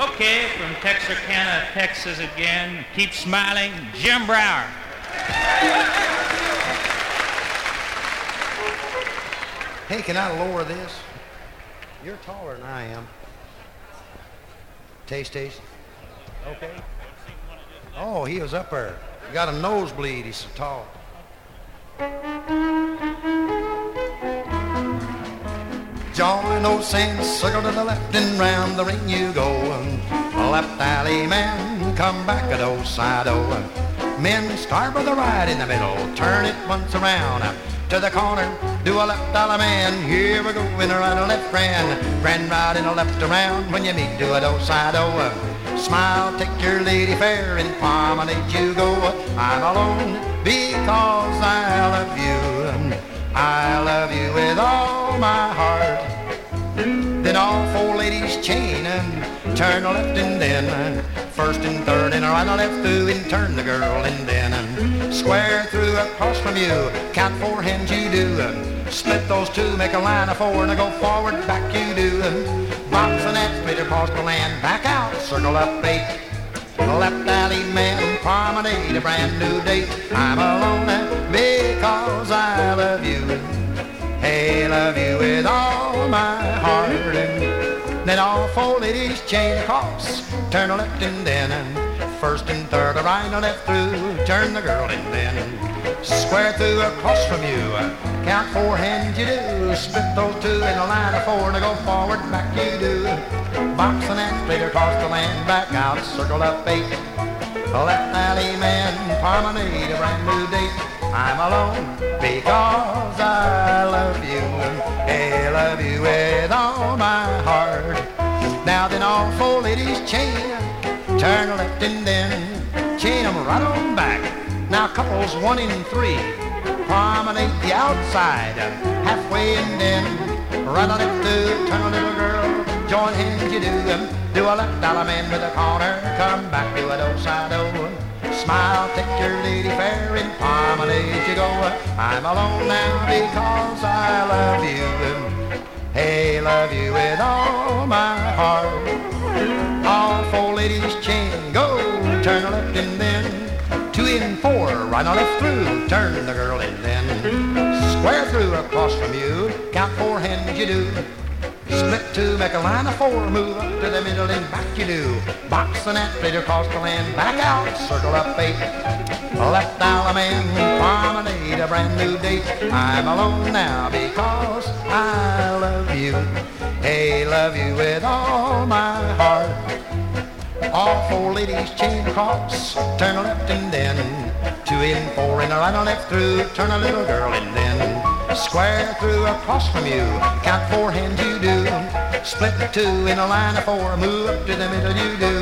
Okay, from Texarkana, Texas again. Keep smiling, Jim Brower. Hey, can I lower this? You're taller than I am. Taste, taste. Okay. Oh, he was up there. He got a nosebleed. He's so tall. Join old sand, circle to the left and round the ring you go. Left allemande, come back at old side o. Men start with the right in the middle, turn it once around to the corner, do a left allemande. Here we go in a right left friend, friend right and a left around. When you meet, do a do-si-do. Smile, take your lady fair and promenade you go. I'm alone because I love you. I love you with all my heart. Chain and turn left and then first and third and right and left through and turn the girl and then square through across from you. Count four hands you do. Split those two, make a line of four and go forward, back you do. Box the gnat, split across the land, back out, circle up eight. Left alley man, promenade, a brand new date. I'm alone because I love you. Hey, love you with all my heart. Then all four ladies chain across, turn left and then and first and third, a right and left through, turn the girl and then square through across from you. Count four hands you do, split those two in a line of four, and go forward, back you do. Box the gnat split across the land, back out, circle up eight. Left allemande, promenade, a brand new date. I'm alone because I love you. I love you with all my heart. Now then all four ladies chain, turn left and then chain them right on back. Now couples one in three, promenade the outside, halfway and then right on through, turn a little girl, join hands you do them. Do a left allemande with a corner, come back to a do-si-do. Smile, take your lady fair and promenade you go. I'm alone now because I love you. Hey, love you with all my heart. All four ladies chain, go, turn a left and then two in four, right on left through, turn the girl and then square through across from you, count four hands you do. Split two, make a line of four, move up to the middle and back you do. Box the gnat, straight across the land, back out, circle up eight. Left allemande, promenade, a brand new date. I'm alone now because you. Hey, love you with all my heart. All four ladies chain across, turn left and then two in four and a right on left through, turn a little girl and then square through across from you. Count four hands you do, split the two in a line of four, move up to the middle you do.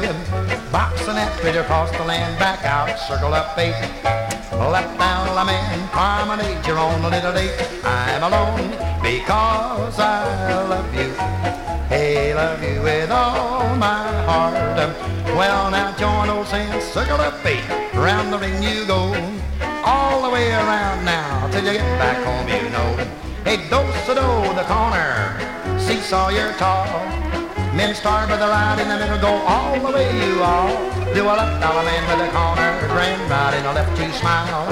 Box the gnat, straight across the land, back out, circle up eight. Left allemande, promenade, you're on a little date. I'm alone because I love you. Hey, love you with all my heart. Well, now join old Sam, circle up eight, round the ring you go. All the way around now, till you get back home, you know. Hey, dos-a-do, the corner, seesaw, you're tall. Men start with the right in the middle, go all the way you all. Do a left allemande with a corner, grand right in the left you smile.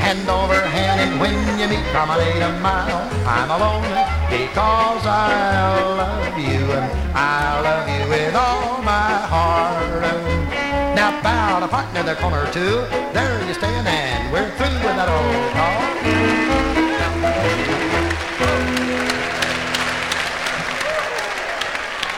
Hand over hand and when you meet promenade a mile. I'm alone because I love you and I love you with all my heart. Now bow to partner the corner two. There you stand and we're